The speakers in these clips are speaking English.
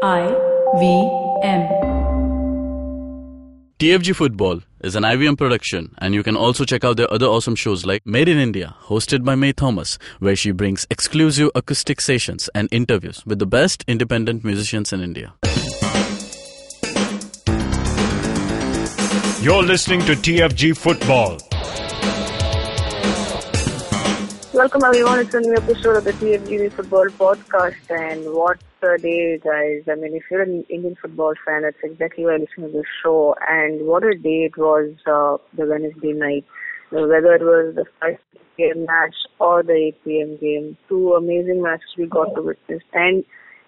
I V M. TFG Football is an IVM production, and you can also check out their other awesome shows like Made in India, hosted by May Thomas, where she brings exclusive acoustic sessions and interviews with the best independent musicians in India. You're listening to TFG Football. Welcome everyone. It's a new episode of the TFG Football Podcast, and what a day, guys! I mean, if you're an Indian football fan, that's exactly why I listen to this show. And what a day it was, uh, the Wednesday night. Whether it was the 5 p.m. match or the 8 p.m. game, two amazing matches we got to witness. And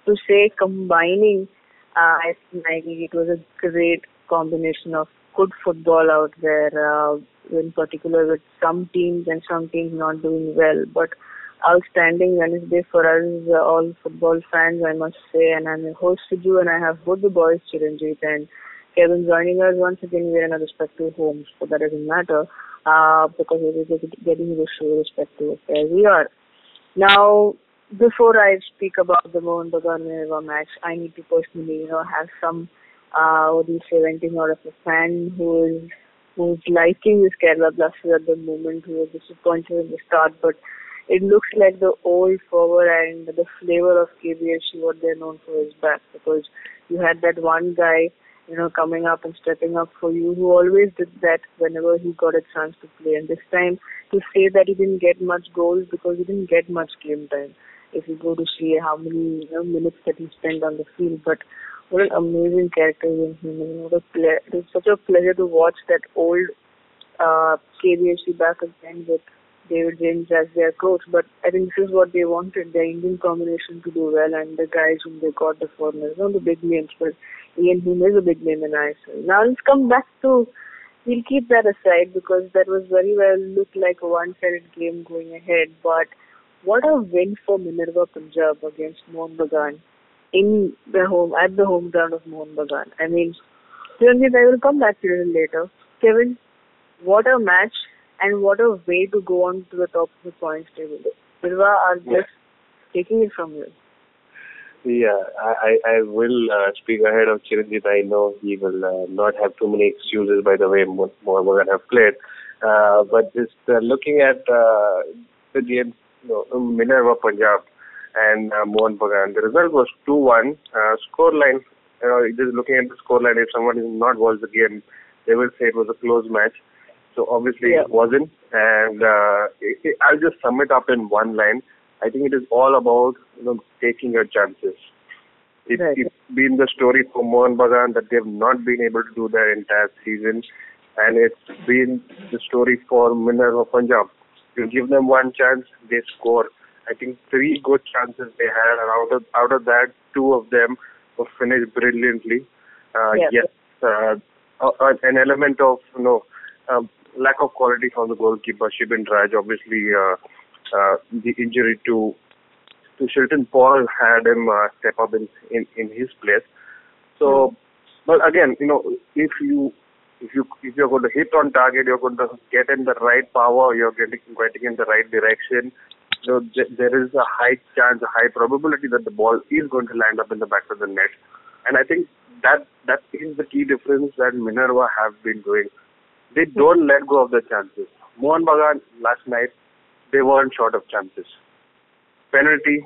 to say combining, uh, I think it was a great combination of good football out there. Uh, in particular with some teams and some teams not doing well. But outstanding Wednesday for us, uh, all football fans, I must say. And I'm a host to you, and I have both the boys, Chiranjit and Kevin, joining us once again. We're in our respective homes, so that doesn't matter uh, because we're getting the show respective where we are. Now, before I speak about the Mohun Bagan Minerva match, I need to personally, you know, have some, uh, what do you say, venting out of a fan who is who's liking this Kerala Blasters at the moment, who was disappointed in the start, but it looks like the old forward and the flavor of KBFC, what they're known for, is back because you had that one guy, you know, coming up and stepping up for you who always did that whenever he got a chance to play. And this time, to say that he didn't get much goals because he didn't get much game time. If you go to see how many you know, minutes that he spent on the field, but what an amazing character in him. You know, the ple- it's such a pleasure to watch that old uh, KBFC back again with David James as their coach. But I think this is what they wanted, the Indian combination to do well and the guys whom they got the foreigners, not the big names, but Iain Hume is a big name in ISL. Now let's come back to, we'll keep that aside because that was very well looked like a one-sided game going ahead. But what a win for Minerva Punjab against Mohun Bagan in the home at the home ground of Mohun Bagan. I mean, Chiranjit, I will come back to you later. Kevin, what a match and what a way to go on to the top of the points table. Silva are just yeah. taking it from you. Yeah, I, I will uh, speak ahead of Chiranjit. I know he will uh, not have too many excuses by the way Mohun Bagan have played. Uh, but just uh, looking at uh, the game, you know, Minerva Punjab, and uh, Mohun Bagan. The result was 2-1. Uh, scoreline, you know, just looking at the scoreline, if someone has not watched the game, they will say it was a close match. So obviously yeah. it wasn't. And uh, it, it, I'll just sum it up in one line. I think it is all about you know taking your chances. It, right. It's been the story for Mohun Bagan that they've not been able to do their entire season, and it's been the story for Minerva Punjab. You give them one chance, they score. I think three good chances they had, and out of out of that, two of them were finished brilliantly. Uh, yes, yes uh, uh, an element of you know um, lack of quality from the goalkeeper Shibin Raj. Obviously, uh, uh, the injury to to Shilton Paul had him uh, step up in, in in his place. So, mm. but again, you know, if you if you if you're going to hit on target, you're going to get in the right power, you're getting getting in the right direction So th- there is a high chance, a high probability that the ball is going to land up in the back of the net. And I think that that is the key difference that Minerva have been doing. They don't let go of the chances. Mohun Bagan last night, they weren't short of chances. Penalty.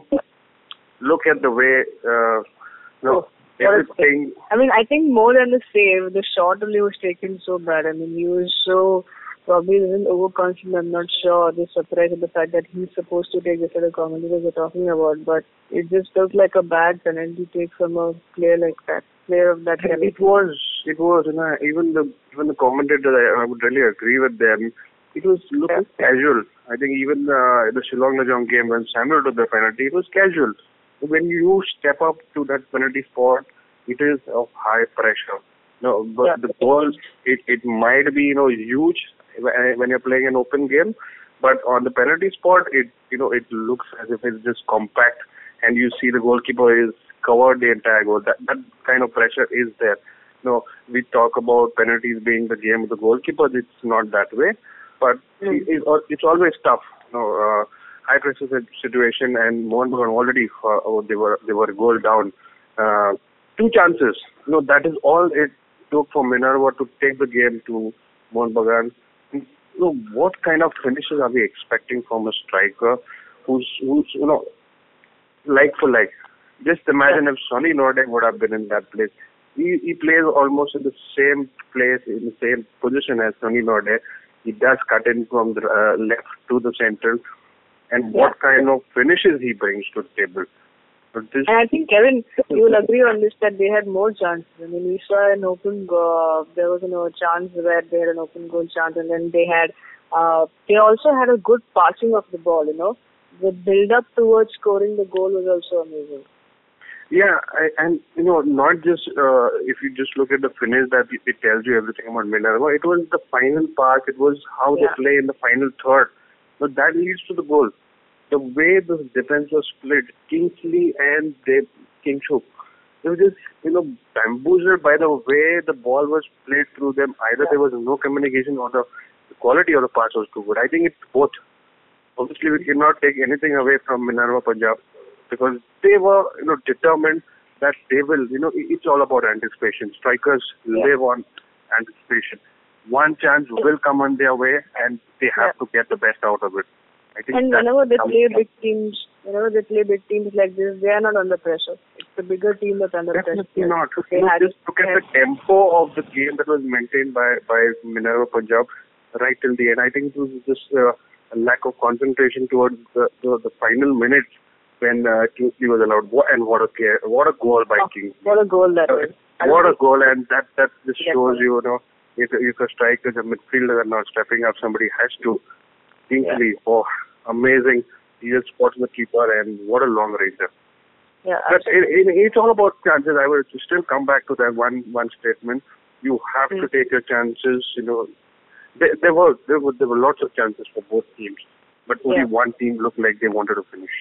Look at the way, uh, you know, oh, everything. I mean, I think more than the save, the shot only was taken so bad. I mean, he was so probably isn't overconfident. I'm not sure. They're surprised at the fact that he's supposed to take the sort of we're talking about, but it just looked like a bad penalty take from a player like that. Player of that caliber. It was. It was. You know, even the even the commentators, I, I would really agree with them. It was looking casual. I think even uh, the Shillong Lajong game when Samuel took the penalty, it was casual. When you step up to that penalty spot, it is of high pressure. No, but yeah. the ball, it, it might be, you know, huge when you're playing an open game. But on the penalty spot, it you know it looks as if it's just compact, and you see the goalkeeper is covered the entire goal. That that kind of pressure is there. Know, we talk about penalties being the game of the goalkeepers. It's not that way, but mm. it, it's always tough. You know, uh, high pressure situation, and Mohun Bagan already uh, oh, they were they were goal down. Uh, two chances. You know, that is all it took for Minerva to take the game to Mohun Bagan. You know, what kind of finishes are we expecting from a striker who's, who's you know, like for like? Just imagine if Sony Norde would have been in that place. He, he plays almost in the same place, in the same position as Sony Norde. He does cut in from the uh, left to the center. And what kind of finishes he brings to the table. This, And I think Kevin, you will agree on this that they had more chances. I mean, we saw an open goal. There was a you chance where they had an open goal chance, and then they had. Uh, they also had a good passing of the ball. You know, the build up towards scoring the goal was also amazing. Yeah, I, and you know, not just uh, if you just look at the finish that it, tells you everything about Minerva. It was the final part. It was how Yeah. they play in the final third. But that leads to the goal. The way the defense was split, Kingsley and they Kingshuk, they were just you know bamboozled by the way the ball was played through them. Either there was no communication or the, the quality of the pass was too good. I think it's both. Obviously, we cannot take anything away from Minerva Punjab because they were, you know, determined that they will, you know, it's all about anticipation. Strikers Yeah. live on anticipation. One chance will come on their way, and they have Yeah. to get the best out of it. I think And whenever they play big teams, whenever they play big teams like this, they are not under pressure. It's the bigger team that's under Definitely pressure. not. Know, had just look at the tempo of the game that was maintained by by Minerva Punjab right till the end. I think it was just uh, a lack of concentration towards the the, the final minutes when uh, Kingsley was allowed. And what a care, what a goal by Oh, Kingsley. What a goal that was. What a goal, and that that just Yeah. shows you, you know, if if a striker, a midfielder are not stepping up, somebody has to. Kingsley, oh, amazing! He just spots the keeper, and what a long ranger. Yeah, But it, it, it's all about chances. I would still come back to that one one statement. You have to Mm. take your chances. You know, there, there were there were there were lots of chances for both teams, but only Yeah. one team looked like they wanted to finish.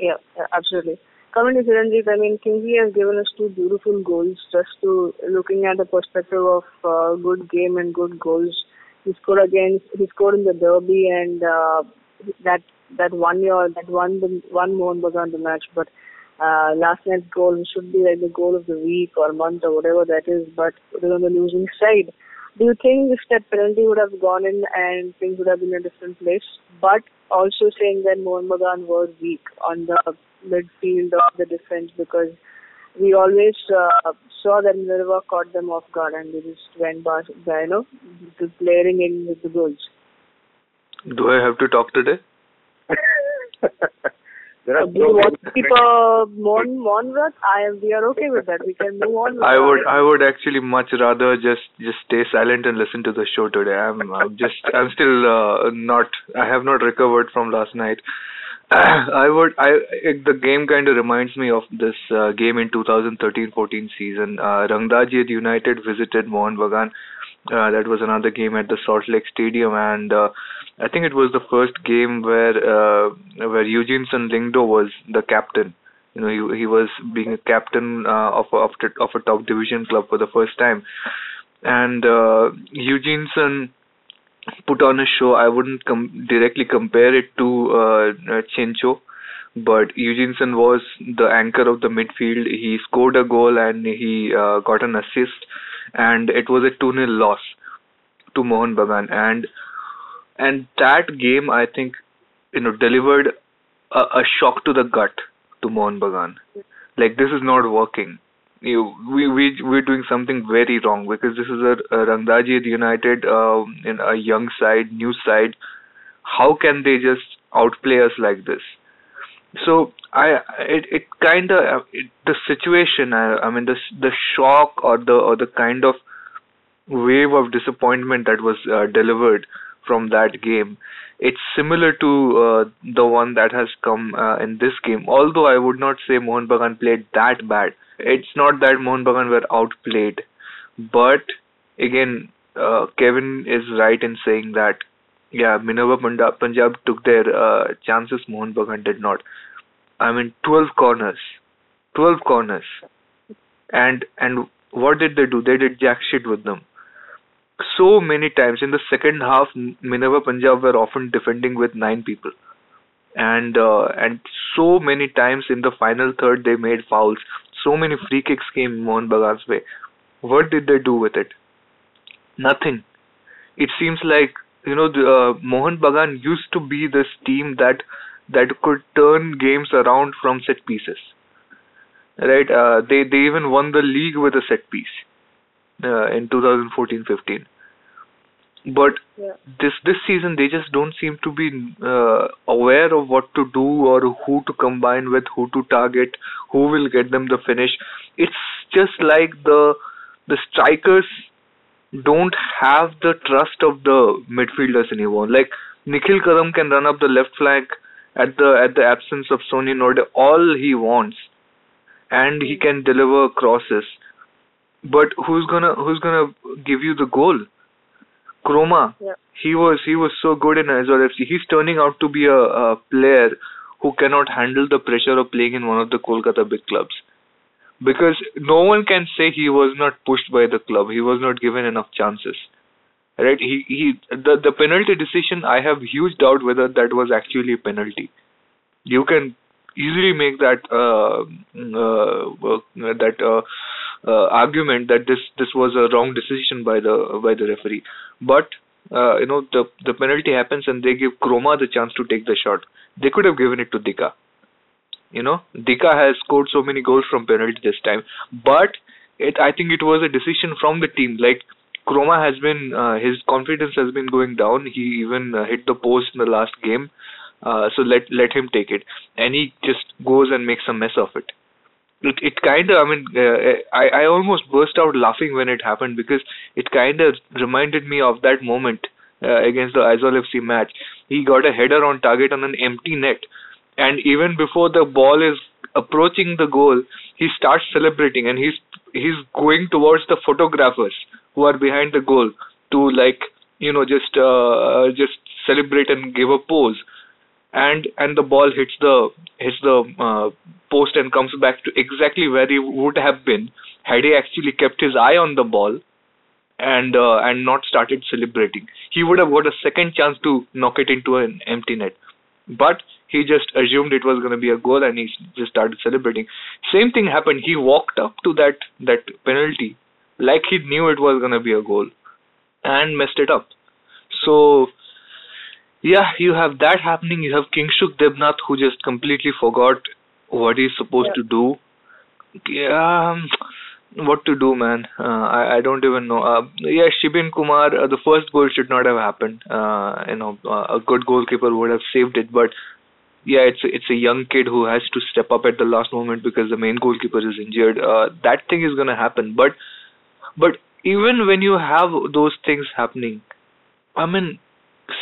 Yeah, absolutely. Coming to Chiranjeev, I mean, Kingsley has given us two beautiful goals. Just to looking at the perspective of uh, good game and good goals, he scored against he scored in the derby and uh, that that one year that one one was on the match. But uh, last night's goal should be like the goal of the week or month or whatever that is. But it was on the losing side. Do you think if that penalty would have gone in and things would have been in a different place? But also saying that Mohun Bagan was weak on the midfield of the defense because we always uh, saw that Minerva caught them off guard and they just went by, by you know, just layering in with the goals. Do I have to talk today? there are do you want to keep a Mon Monrat? I am. We are okay with that. We can move on. I would I would actually much rather just just stay silent and listen to the show today. I'm I'm just I'm still uh, not I have not recovered from last night. I would I it, the game kind of reminds me of this uh, game in 2013-14 season. Uh, United visited Mohun Bagan. Uh, that was another game at the Salt Lake Stadium, and uh, I think it was the first game where uh, where Eugene Lyngdoh was the captain. You know, he he was being a captain uh, of a, of, the, of a top division club for the first time, and uh, Eugene put on a show. I wouldn't com- directly compare it to uh, uh, Chencho, but Eugene was the anchor of the midfield. He scored a goal and he uh, got an assist, and it was a 2 0 loss to Mohun Bagan. And and that game, I think, you know, delivered a, a shock to the gut to Mohun Bagan. Like this is not working. You, we we we're doing something very wrong because this is a, a Rangdajied United uh, in a young side, new side. How can they just outplay us like this? So I it it kind of the situation. I, I mean the the shock or the or the kind of wave of disappointment that was uh, delivered from that game. It's similar to uh, the one that has come uh, in this game. Although I would not say Mohun Bagan played that bad. It's not that Mohun Bagan were outplayed, but again, uh, Kevin is right in saying that yeah, Minerva Punjab, took their uh, chances. Mohun Bagan did not. I mean, 12 corners, 12 corners, and and what did they do? They did jack shit with them so many times in the second half Minerva Punjab were often defending with nine people and uh, and so many times in the final third they made fouls so many free kicks came Mohun Bagan's way. What did they do with it? Nothing. It seems like you know the, uh, Mohun Bagan used to be this team that that could turn games around from set pieces. Right? Uh, they they even won the league with a set piece uh, in 2014-15. But Yeah. this this season they just don't seem to be uh, aware of what to do or who to combine with, who to target, who will get them the finish. It's just like the the strikers don't have the trust of the midfielders anymore. Like Nikhil Kadam can run up the left flank at the at the absence of Sony Norde all he wants, and he can deliver crosses. But who's gonna who's gonna give you the goal? Kromah. Yeah. He was he was so good in Aizawl FC. He's turning out to be a, a player who cannot handle the pressure of playing in one of the Kolkata big clubs. Because no one can say he was not pushed by the club. He was not given enough chances. Right? He he the the penalty decision. I have huge doubt whether that was actually a penalty. You can easily make that uh, uh, uh, that uh, uh, argument that this this was a wrong decision by the by the referee. But uh, you know the the penalty happens and they give Kromah the chance to take the shot. They could have given it to Dicka. You know, Dicka has scored so many goals from penalty this time, but it I think it was a decision from the team. Like Kromah has been uh, his confidence has been going down. He even uh, hit the post in the last game. Uh, so let let him take it, and he just goes and makes a mess of it. It it kind of I mean uh, I I almost burst out laughing when it happened because it kind of reminded me of that moment uh, against the Aizawl FC match. He got a header on target on an empty net, and even before the ball is approaching the goal, he starts celebrating and he's he's going towards the photographers who are behind the goal to like you know just uh, just celebrate and give a pose and and the ball hits the hits the uh, post and comes back to exactly where he would have been had he actually kept his eye on the ball and uh, and not started celebrating. He would have got a second chance to knock it into an empty net. But he just assumed it was going to be a goal and he just started celebrating. Same thing happened. He walked up to that that penalty like he knew it was going to be a goal and messed it up. So yeah, you have that happening. You have Kingshuk Debnath who just completely forgot what he's supposed to do. Yeah, um, what to do, man? Uh, I I don't even know. Uh, yeah, Shibin Kumar, uh, the first goal should not have happened. Uh, you know, uh, a good goalkeeper would have saved it, but yeah, it's it's a young kid who has to step up at the last moment because the main goalkeeper is injured. Uh, that thing is gonna happen, but but even when you have those things happening, I mean,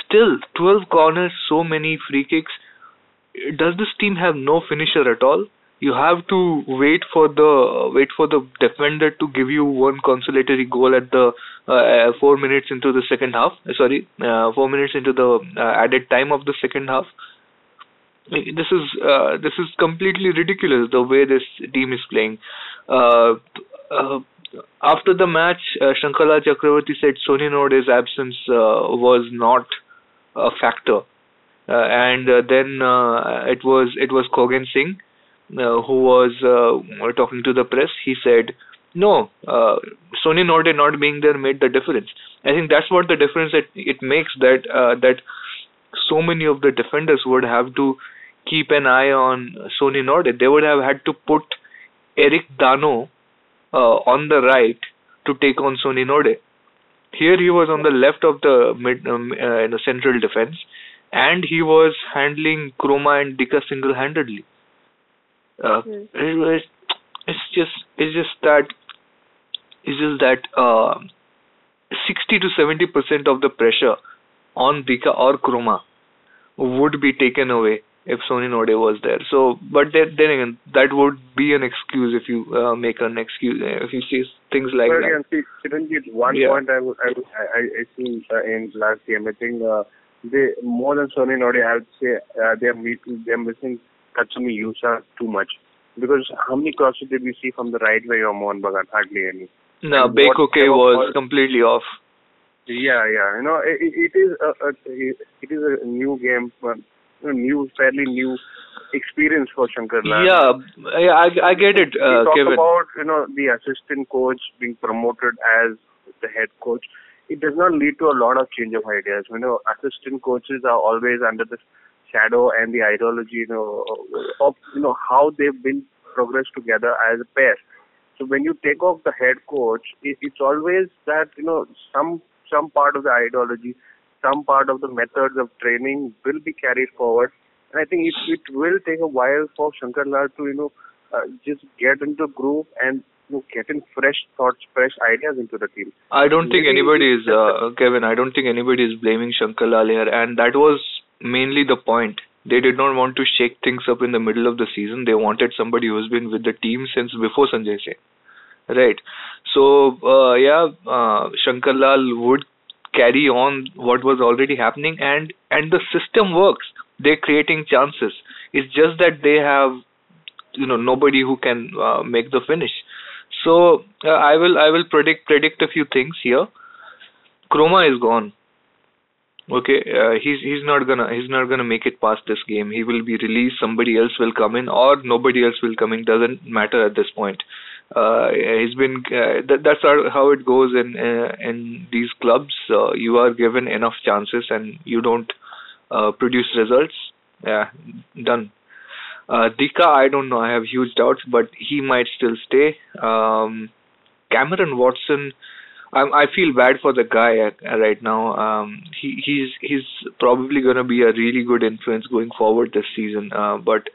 still 12 corners, so many free kicks. Does this team have no finisher at all? You have to wait for the wait for the defender to give you one consolatory goal at the uh, four minutes into the second half. Uh, Sorry, uh, four minutes into the uh, added time of the second half. This is uh, this is completely ridiculous the way this team is playing. After the match, uh, Shankala Chakravarti said Sony Norde's absence uh, was not a factor, uh, and uh, then uh, it was it was Kogan Singh who was talking to the press. He said, "No, Sony Norde not being there made the difference." I think that's what the difference it it makes that that so many of the defenders would have to keep an eye on Sony Norde. They would have had to put Eric Dano on the right to take on Sony Norde. Here he was on the left of the mid um, uh, in the central defense, and he was handling Kromah and Dicka single-handedly. Uh, Hmm. it was, it's just it's just that it's just that uh, 60 to 70 percent of the pressure on Dicka or Kromah would be taken away if Sony Norde was there. So, but then, then again, that would be an excuse if you uh, make an excuse if you see things like But that. see, one Yeah. point I would I would- I, I see uh, in last game, I think uh, they more than Sony Norde, I would say uh, they're mi- they're missing Katsumi Yusa too much because how many crosses did we see from the right way of Mohun Bagan? Hardly any. No, Bekuke was completely off. Yeah, yeah. You know, it, it is a, a it is a new game. New, fairly new experience for Shankar Lal. Yeah, I, I get it, uh, talk Kevin. about you know the assistant coach being promoted as the head coach. It does not lead to a lot of change of ideas. You know, assistant coaches are always under the shadow and the ideology, you know, of you know how they've been progressed together as a pair. So when you take off the head coach, it, it's always that you know some some part of the ideology, some part of the methods of training will be carried forward. And I think it, it will take a while for Shankar Lal to you know uh, just get into the groove and you know, get in fresh thoughts, fresh ideas into the team. I don't think anybody is, uh, Kevin, I don't think anybody is blaming Shankar Lal here, and that was mainly the point. They did not want to shake things up in the middle of the season. They wanted somebody who's been with the team since before Sanjay Singh. Right. So, uh, yeah, uh, Shankar Lal would carry on what was already happening, and, and the system works. They're creating chances. It's just that they have, you know, nobody who can uh, make the finish. So uh, I will I will predict predict a few things here. Kromah is gone. Okay, uh, he's he's not gonna he's not gonna make it past this game. He will be released. Somebody else will come in, or nobody else will come in. Doesn't matter at this point. Uh, he's been uh, that, that's how how it goes in uh, in these clubs. Uh, you are given enough chances, and you don't uh, produce results. Yeah, done. Uh, Dicka, I don't know. I have huge doubts, but he might still stay. Um, Cameron Watson, I, I feel bad for the guy uh, right now. Um, he he's he's probably going to be a really good influence going forward this season. Uh, but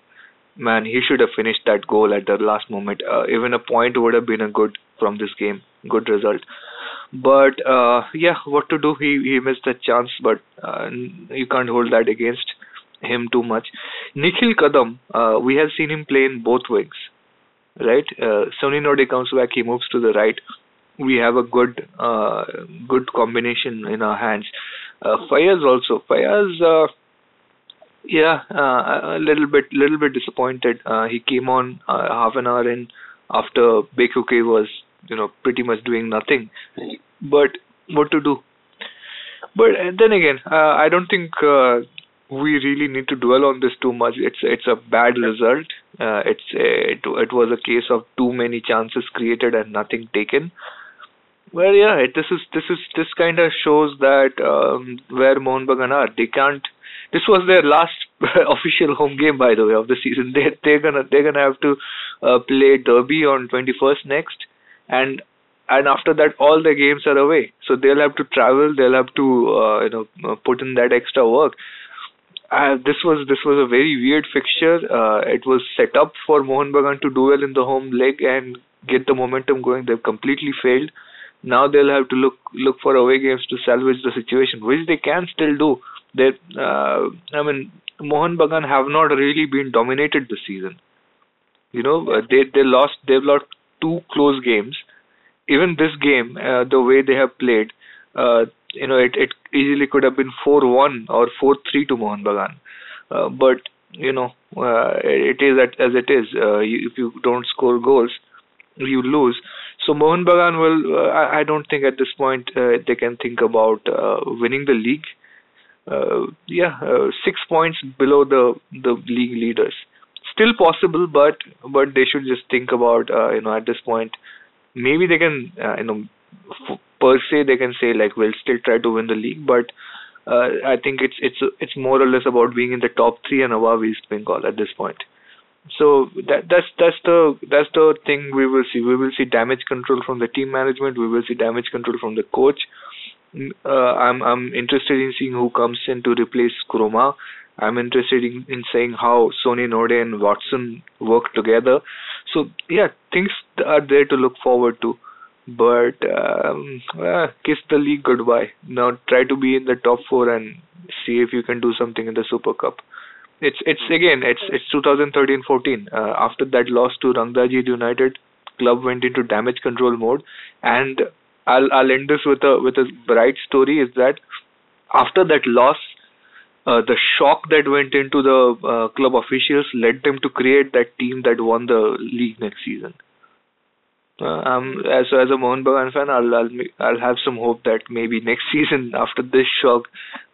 man, he should have finished that goal at the last moment. Uh, even a point would have been a good from this game, good result. But uh, yeah, what to do? He he missed that chance, but uh, you can't hold that against him too much. Nikhil Kadam, uh, we have seen him play in both wings, right? Uh, Sony Norde comes back, he moves to the right. We have a good uh, good combination in our hands. Uh, also. Fayaz, uh, yeah, uh, a little bit little bit disappointed. Uh, he came on uh, half an hour in after Bekuke was you know pretty much doing nothing. But what to do? But uh, then again, uh, I don't think uh, we really need to dwell on this too much. It's it's a bad result. Uh, it's it it was a case of too many chances created and nothing taken. Well, yeah, it, this is this is this kind of shows that um, where Mohun Bagan are. They can't. This was their last official home game, by the way, of the season. They they're gonna they're gonna have to uh, play Derby on 21st next, and and after that all the games are away. So they'll have to travel. They'll have to uh, you know uh, put in that extra work. Uh, this was this was a very weird fixture. Uh, it was set up for Mohun Bagan to do well in the home leg and get the momentum going. They've completely failed. Now they'll have to look look for away games to salvage the situation, which they can still do. They, uh, I mean, Mohun Bagan have not really been dominated this season. You know, they they lost they've lost two close games. Even this game, uh, the way they have played, uh, you know, it, it easily could have been 4-1 or 4-3 to Mohun Bagan. Uh, but, you know, uh, it is as it is. Uh, you, if you don't score goals, you lose. So Mohun Bagan will, uh, I, I don't think at this point uh, they can think about uh, winning the league. Uh, yeah, uh, six points below the the league leaders. Still possible, but but they should just think about uh, you know at this point maybe they can you know f- per se they can say like we'll still try to win the league, but uh, I think it's it's it's more or less about being in the top three and above East Bengal at this point. So that that's that's the that's the thing we will see. We will see damage control from the team management. We will see damage control from the coach. Uh, I'm I'm interested in seeing who comes in to replace Kuroma. I'm interested in, in saying how Sony Norde and Watson work together. So yeah, things are there to look forward to. But um, uh, kiss the league goodbye. Now try to be in the top four and see if you can do something in the Super Cup. It's it's again it's it's 2013-14. Uh, after that loss to Rangdajied United, club went into damage control mode, and I'll I'll end this with a with a bright story. Is that after that loss, uh, the shock that went into the uh, club officials led them to create that team that won the league next season. Uh, um, as as a Mohun Bagan fan, I'll I'll I'll have some hope that maybe next season after this shock,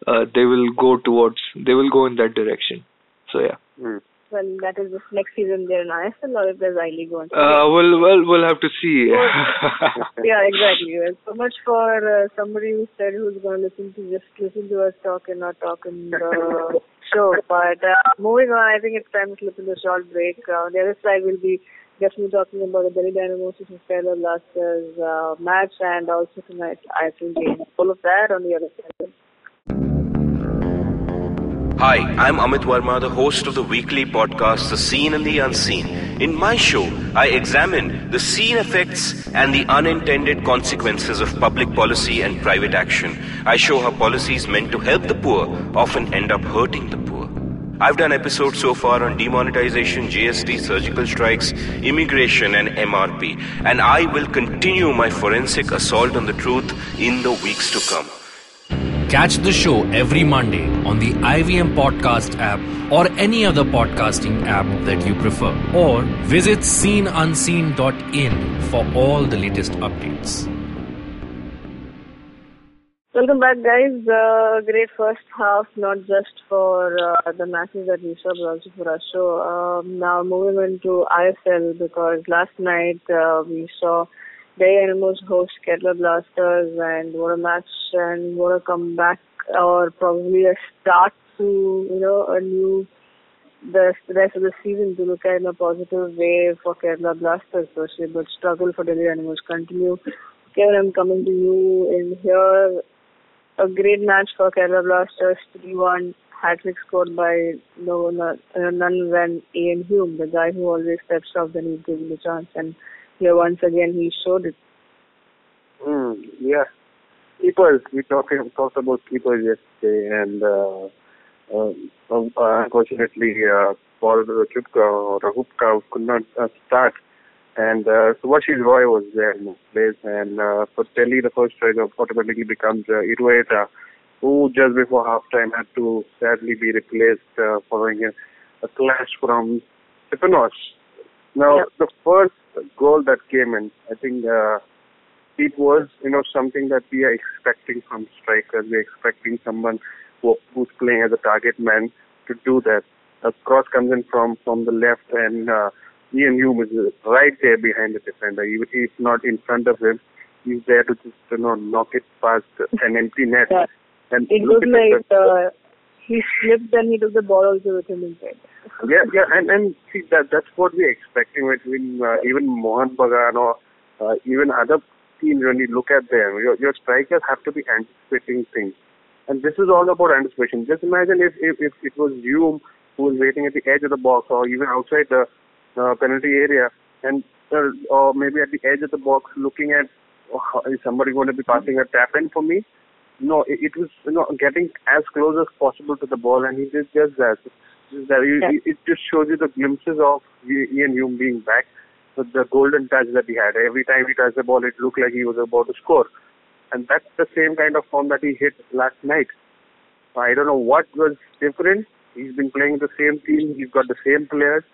uh, they will go towards they will go in that direction. So yeah. Mm. Well, that is if next season they're in ISL or if there's I League on. Uh, well, well, we'll have to see. yeah, exactly. Well, so much for uh, somebody who said who's going to listen to just listen to us talk and not talk in the show. But uh, moving on, I think it's time to slip in the short break. Uh, on the other side, we'll be definitely talking about the Delhi Dynamos versus Kerala Blasters uh, match and also tonight ISL game. All of that on the other side. Hi, I'm Amit Varma, the host of the weekly podcast The Seen and the Unseen. In my show, I examine the seen effects and the unintended consequences of public policy and private action. I show how policies meant to help the poor often end up hurting the poor. I've done episodes so far on demonetization, GST, surgical strikes, immigration, and MRP, and I will continue my forensic assault on the truth in the weeks to come. Catch the show every Monday on the IVM Podcast app or any other podcasting app that you prefer. Or visit seenunseen.in for all the latest updates. Welcome back, guys. Uh, great first half, not just for uh, the matches that we saw, but also for our show. Um, now moving on to ISL because last night uh, we saw Delhi Dynamos host Kerala Blasters, and what a match and what a comeback, or probably a start to you know a new the rest of the season to look at in a positive way for Kerala Blasters, firstly, but struggle for Delhi Dynamos continue. Kevin, I'm coming to you in here a great match for Kerala Blasters, 3-1 hat-trick scored by no uh, none than Iain Hume, the guy who always steps up when he's given the chance. And here once again he showed it. Mm, yeah. Keepers, we talked, talked about keepers yesterday and uh, uh, unfortunately uh, Paul Rachubka or Rahupka could not uh, start and uh, Subhashis Roy was there in place. And uh, for Delhi, the first choice automatically becomes uh, Irureta, who just before halftime had to sadly be replaced uh, following a, a clash from Stefanos. Now, the first goal that came in, I think uh, it was, you know, something that we are expecting from strikers. We're expecting someone who, who's playing as a target man to do that. A cross comes in from from the left and uh, Iain Hume is right there behind the defender. He, he's not in front of him. He's there to just you know knock it past an empty net. Yeah. And it was like uh, he slipped and he took the ball also with him inside. Yeah, yeah, and and see that that's what we're expecting between uh, even Mohun Bagan or uh, even other teams. When you look at them, your your strikers have to be anticipating things, and this is all about anticipation. Just imagine if if, if it was Hume who was waiting at the edge of the box or even outside the uh, penalty area and uh, or maybe at the edge of the box looking at oh, is somebody going to be passing a tap in for me? No, it, it was you know getting as close as possible to the ball, and he did just that. That yeah. it, it just shows you the glimpses of Iain Hume being back, with the golden touch that he had. Every time he touched the ball, it looked like he was about to score, and that's the same kind of form that he hit last night. I don't know what was different. He's been playing the same team. He's got the same players.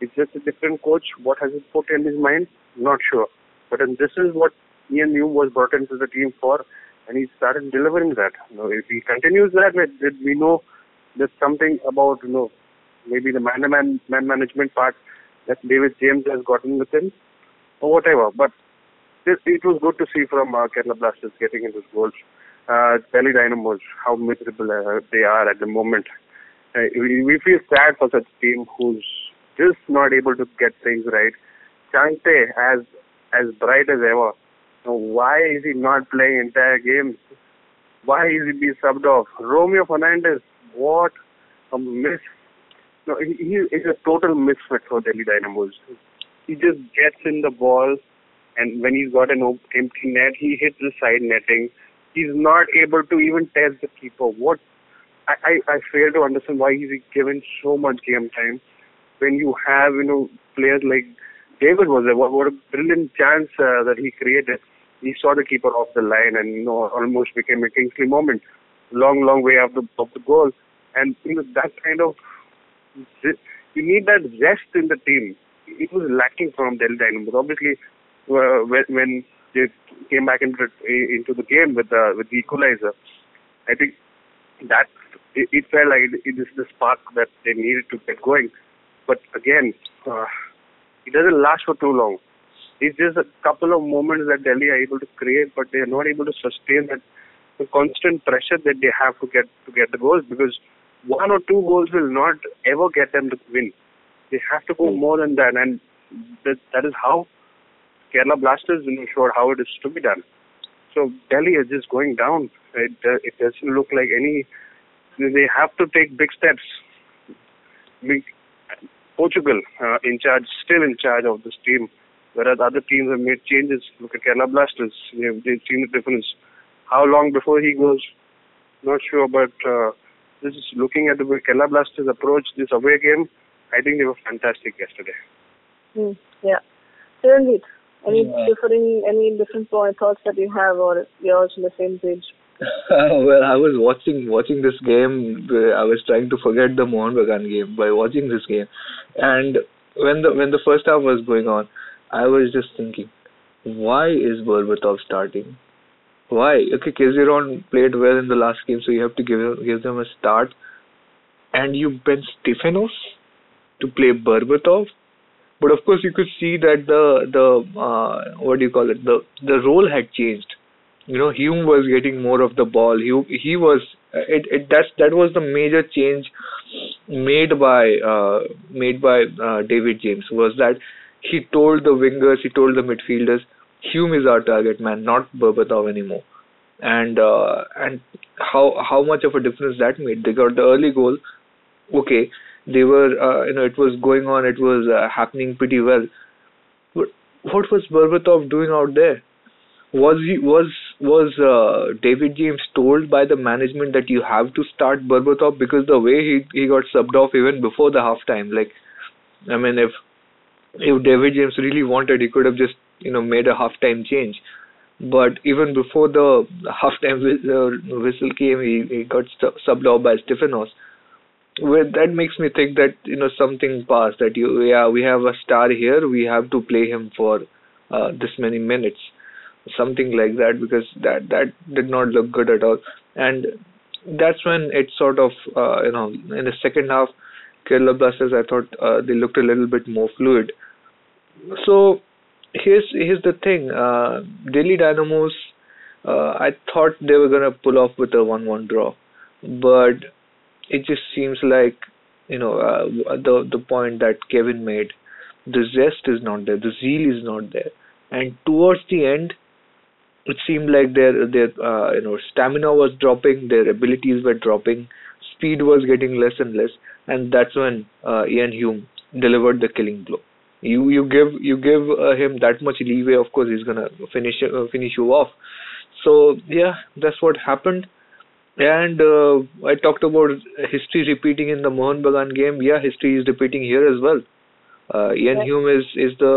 It's just a different coach. What has he put in his mind? Not sure. But then this is what Iain Hume was brought into the team for, and he started delivering that. You know, if he continues that, we know there's something about you know maybe the man man man management part that David James has gotten with him, or whatever. But it, it was good to see from uh, Kerala Blasters getting into goals. Uh, Delhi Dynamos, how miserable uh, they are at the moment. Uh, we, we feel sad for such a team who's just not able to get things right. Changte as as bright as ever. Why is he not playing entire games? Why is he being subbed off? Romeo Fernandes, what a miss. No, he, is a total misfit for Delhi Dynamos. He just gets in the ball, and when he's got an empty net, he hits the side netting. He's not able to even test the keeper. What I, I, I fail to understand why he's given so much game time when you have, you know, players like David was there. What, what a brilliant chance uh, that he created. He saw the keeper off the line and, you know, almost became a Kingsley moment. Long, long way off the, of the goal. And, you know, that kind of, you need that zest in the team. It was lacking from Delhi Dynamos. Obviously, uh, when, they came back into into the game with the with the equalizer. I think that it, felt like it, it is the spark that they needed to get going. But again, uh, it doesn't last for too long. It's just a couple of moments that Delhi are able to create, but they are not able to sustain that the constant pressure that they have to get to get the goals because one or two goals will not ever get them to win. They have to go more than that, and that, that is how Kerala Blasters you know, showed how it is to be done. So Delhi is just going down. It, uh, it doesn't look like any. They have to take big steps. Big, Portugal uh, in charge, still in charge of this team, whereas other teams have made changes. Look at Kerala Blasters; they've, they've seen the difference. How long before he goes? Not sure, but uh, this is looking at the way Kerala Blasters approach this away game. I think they were fantastic yesterday. Hmm. Yeah. Chiranjeet, any Yeah. differing, any different point thoughts that you have, or you're also on the same page? well, I was watching watching this game. uh, I was trying to forget the Mohun Bagan game by watching this game, and when the when the first half was going on, I was just thinking, why is Berbatov starting? Why? Okay, Keziron played well in the last game, so you have to give give them a start, and you bench Stefanos to play Berbatov. But of course, you could see that the the uh, what do you call it? The the role had changed you know Hume was getting more of the ball. He he was it, it that's that was the major change made by uh, made by uh, David James was that he told the wingers, he told the midfielders, Hume is our target man, not Berbatov anymore. And uh, and how how much of a difference that made? They got the early goal. Okay, they were uh, you know it was going on, it was uh, happening pretty well. But what was Berbatov doing out there? was he was was uh, David James told by the management that you have to start Berbatov because the way he he got subbed off even before the halftime like I mean if if David James really wanted he could have just you know made a halftime change. But even before the halftime uh, whistle came he, he got subbed off by Stefanos well, that makes me think that you know something passed that you yeah we have a star here we have to play him for uh, this many minutes. Something like that because that that did not look good at all. And that's when it sort of uh, you know in the second half Kerala Blasters I thought uh, they looked a little bit more fluid. So here's here's the thing uh, Delhi Dynamos uh, I thought they were gonna pull off with a 1-1 draw but it just seems like you know uh, the the point that Kevin made the zest is not there the zeal is not there and towards the end it seemed like their their uh, you know stamina was dropping, their abilities were dropping, speed was getting less and less, and that's when uh, Iain Hume delivered the killing blow. You you give you give uh, him that much leeway, of course he's gonna finish uh, finish you off. So yeah, that's what happened. And uh, I talked about history repeating in the Mohun Bagan game. Yeah, history is repeating here as well. Uh, Ian Yeah. Hume is is the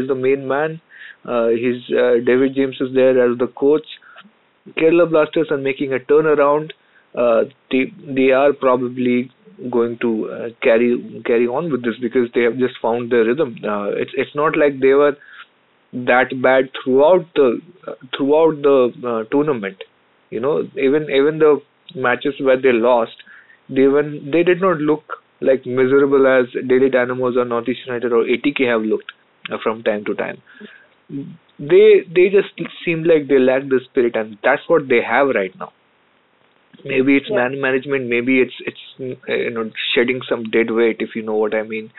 is the main man. Uh, his uh, David James is there as the coach. Kerala Blasters are making a turnaround. Uh, they they are probably going to uh, carry carry on with this because they have just found their rhythm. Uh, it's it's not like they were that bad throughout the uh, throughout the uh, tournament. You know, even even the matches where they lost, they even they did not look like miserable as Delhi Dynamos or Northeast United or ATK have looked uh, from time to time they they just seem like they lack the spirit and that's what they have right now maybe it's man management maybe it's it's you know shedding some dead weight if you know what i mean.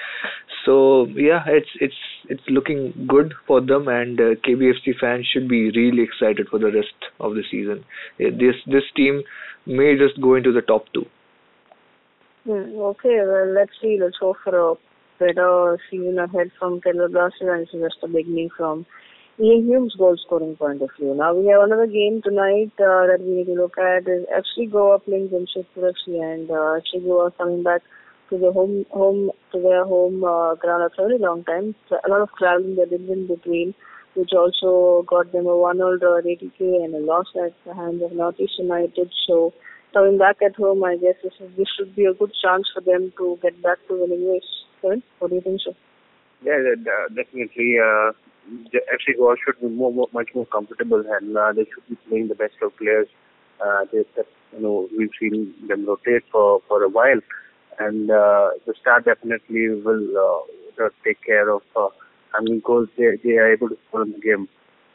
So yeah it's it's it's looking good for them and uh, kbfc fans should be really excited for the rest of the season. This this team may just go into the top 2 Hmm, okay, well, let's see. Let's hope for a better season ahead from Kerala Blasters, and it's just a beginning from Iain Hume's goal scoring point of view. Now, we have another game tonight uh, that we need to look at is FC Goa playing Jamshedpur FC, and uh, Goa coming back to the home home to their home uh, ground after a very long time. So a lot of traveling they did in between, which also got them a one-all draw at ATK and a loss at the hands of Northeast United. So coming back at home, I guess this is, this should be a good chance for them to get back to winning ways. What do you think so? Yeah, definitely. Uh, the FC Goa should be more, more much more comfortable and uh, they should be playing the best of players. Uh, they, that, you know, we've seen them rotate for, for a while and uh, the star definitely will uh, take care of uh, how many goals they, they are able to score in the game.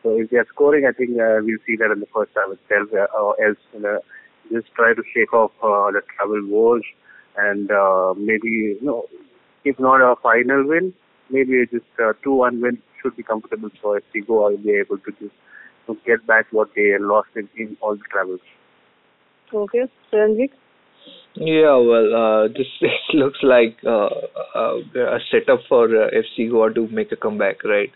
So if they are scoring, I think uh, we'll see that in the first half itself, uh, or else you know, just try to shake off uh, the travel woes and uh, maybe you know, if not a final win, maybe just a two-one win should be comfortable for FC Goa will be able to just to get back what they lost in, in all the travels. Okay, Ranjit. Yeah, well, uh, this, this looks like uh, uh, a setup for uh, FC Goa to make a comeback, right?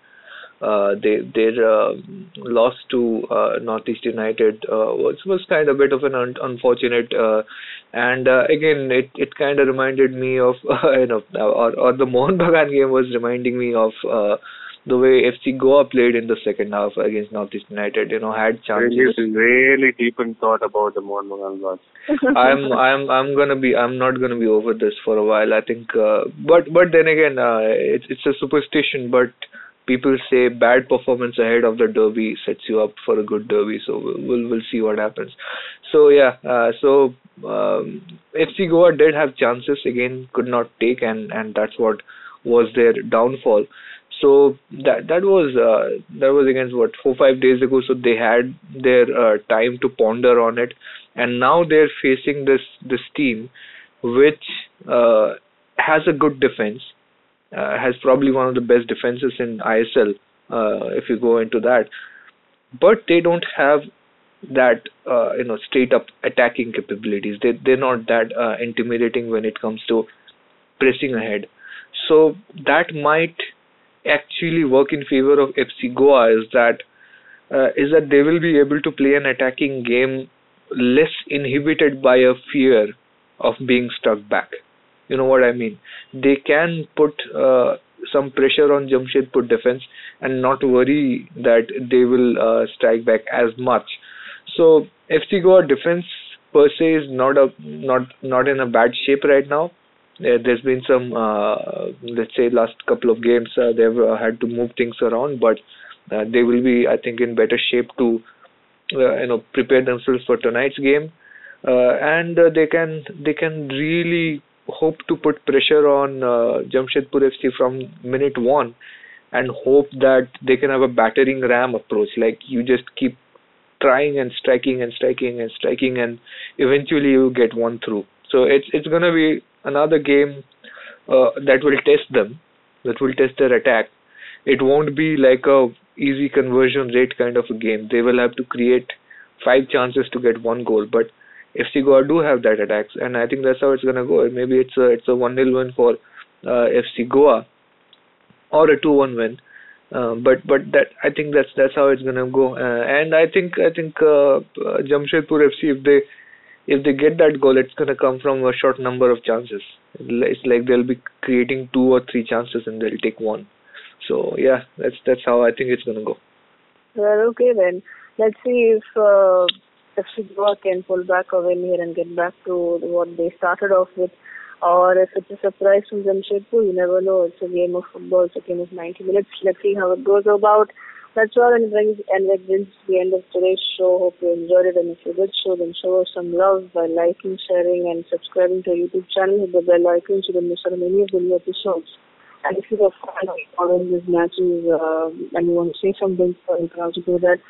Uh, they their uh, loss to uh, Northeast United uh, was was kind of a bit of an un- unfortunate, uh, and uh, again it it kind of reminded me of uh, you know or or the Mohun Bagan game was reminding me of. Uh, the way FC Goa played in the second half against Northeast United, you know, had chances. Really, really deep in thought about the Bagan loss. I'm I'm I'm gonna be I'm not gonna be over this for a while. I think, uh, but but then again, uh, it's it's a superstition. But people say bad performance ahead of the derby sets you up for a good derby. So we'll we'll, we'll see what happens. So yeah, uh, so um, FC Goa did have chances again, could not take, and and that's what was their downfall. So that that was uh, that was against what four five days ago. So they had their uh, time to ponder on it, and now they're facing this this team, which uh, has a good defense, uh, has probably one of the best defenses in ISL. Uh, if you go into that, but they don't have that uh, you know straight up attacking capabilities. They they're not that intimidating when it comes to pressing ahead. So that might actually work in favor of FC Goa is that uh, is that they will be able to play an attacking game less inhibited by a fear of being stuck back. You know what I mean? They can put uh, some pressure on Jamshedpur defense and not worry that they will uh, strike back as much. So FC Goa defense per se is not a not not in a bad shape right now there's been some, uh, let's say, last couple of games uh, they've uh, had to move things around, but they will be, I think, in better shape to, you know, prepare themselves for tonight's game, and they can they can really hope to put pressure on Jamshedpur FC from minute one, and hope that they can have a battering ram approach. Like you just keep trying and striking and striking and striking, and eventually you get one through. So it's it's gonna be another game uh, that will test them, that will test their attack. It won't be like a easy conversion rate kind of a game. They will have to create five chances to get one goal, but FC Goa do have that attacks, and I think that's how it's gonna go. Maybe it's a it's a one 0 win for uh, FC Goa, or a two one win. Uh, but but that I think that's that's how it's gonna go. Uh, and I think I think uh, uh Jamshedpur FC if they if they get that goal, it's going to come from a short number of chances. It's like they'll be creating two or three chances and they'll take one. So yeah, that's that's how I think it's going to go. Well, okay then. Let's see if uh, FC Goa can pull back a win here and get back to what they started off with, or if it's a surprise from Jamshedpur. You never know. It's a game of football. It's a game of 90 minutes. Let's see how it goes about. That's all, and brings and that brings the end of today's show. Hope you enjoyed it, and if you did then show us some love by liking, sharing, and subscribing to our YouTube channel. Hit the bell icon so you don't miss out on any of the new episodes. And if you are following these matches uh, and you want to say something, so you can also do that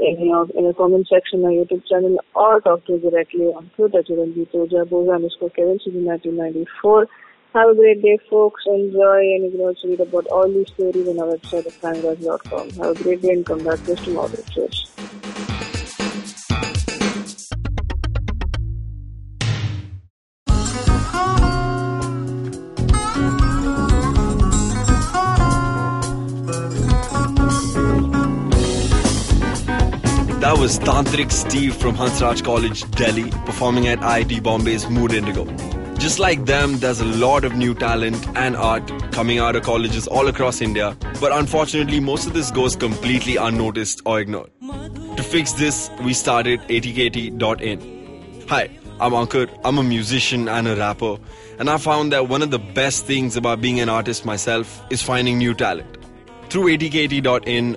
in your in the comment section on YouTube channel or talk to us directly on Twitter to Toja Boza underscore Kevin 1994. Have a great day, folks. Enjoy, and you can also read about all these stories on our website at fangarage.com. Have a great day and come back to us tomorrow. Cheers. That was Tantrik Steve from Hansraj College, Delhi, performing at IIT Bombay's Mood Indigo. Just like them, there's a lot of new talent and art coming out of colleges all across India, but unfortunately, most of this goes completely unnoticed or ignored. To fix this, we started atkt.in. Hi, I'm Ankur, I'm a musician and a rapper, and I found that one of the best things about being an artist myself is finding new talent. through atkt.in,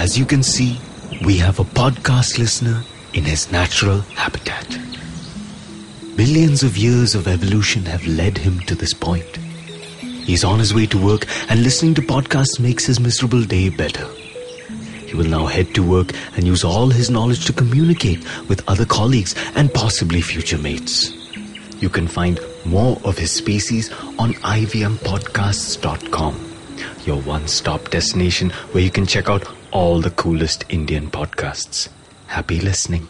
As you can see, we have a podcast listener in his natural habitat. Billions of years of evolution have led him to this point. He's on his way to work, and listening to podcasts makes his miserable day better. He will now head to work and use all his knowledge to communicate with other colleagues and possibly future mates. You can find more of his species on ivmpodcasts.com, your one stop destination where you can check out all the coolest Indian podcasts. Happy listening.